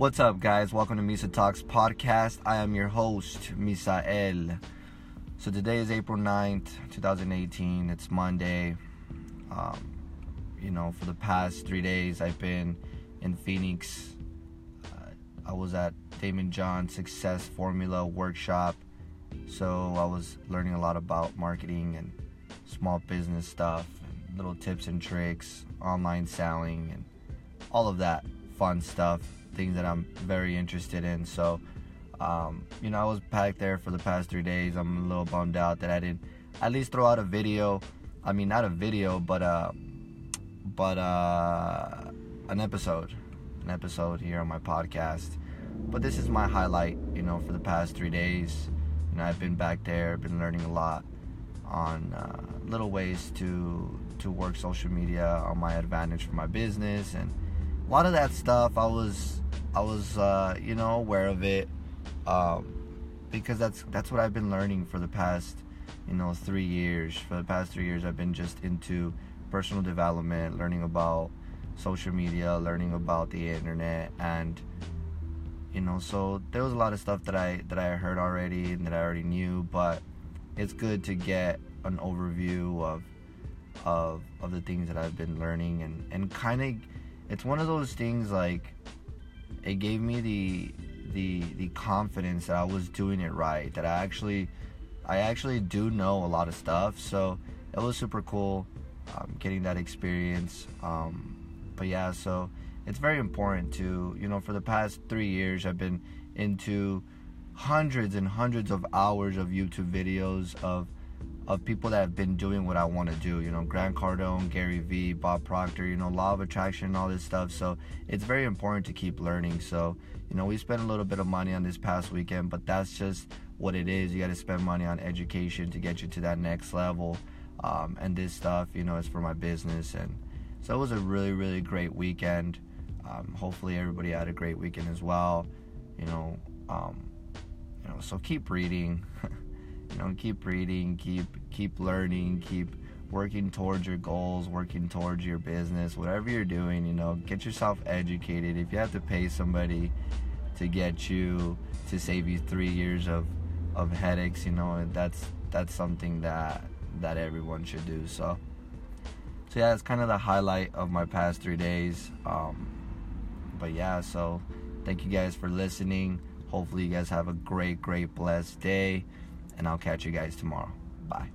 What's up, guys? Welcome to Misa Talks podcast. I am your host, Misael. So today is April 9th, 2018. It's Monday. Um, you know, for the past three days, I've been in Phoenix. Uh, I was at Daymond John Success Formula Workshop. So I was learning a lot about marketing and small business stuff, and little tips and tricks, online selling, and all of that fun stuff things that I'm very interested in. So, um, you know, I was packed there for the past three days. I'm a little bummed out that I didn't at least throw out a video. I mean, not a video, but uh, but uh, an episode, an episode here on my podcast. But this is my highlight, you know, for the past three days. You know, I've been back there, been learning a lot on uh, little ways to to work social media on my advantage for my business and a lot of that stuff I was I was uh, you know aware of it um, because that's that's what I've been learning for the past you know three years. For the past three years, I've been just into personal development, learning about social media, learning about the internet, and you know so there was a lot of stuff that I that I heard already and that I already knew, but it's good to get an overview of of of the things that I've been learning and and kind of it's one of those things like it gave me the the the confidence that I was doing it right that I actually I actually do know a lot of stuff. So it was super cool um, getting that experience. Um, but yeah so it's very important to you know for the past three years I've been into hundreds and hundreds of hours of YouTube videos of of people that have been doing what I want to do. You know, Grant Cardone, Gary Vee, Bob Proctor. You know, law of attraction, all this stuff. So it's very important to keep learning. So you know, we spent a little bit of money on this past weekend, but that's just what it is. You got to spend money on education to get you to that next level. Um, and this stuff, you know, is for my business. And so it was a really, really great weekend. Um, hopefully, everybody had a great weekend as well. You know, um, you know, so keep reading. know keep reading keep keep learning keep working towards your goals working towards your business whatever you're doing you know get yourself educated. If you have to pay somebody to get you to save you three years of of headaches you know that's that's something that that everyone should do. So so yeah it's kind of the highlight of my past three days. Um but yeah so thank you guys for listening. Hopefully you guys have a great great blessed day and I'll catch you guys tomorrow. Bye.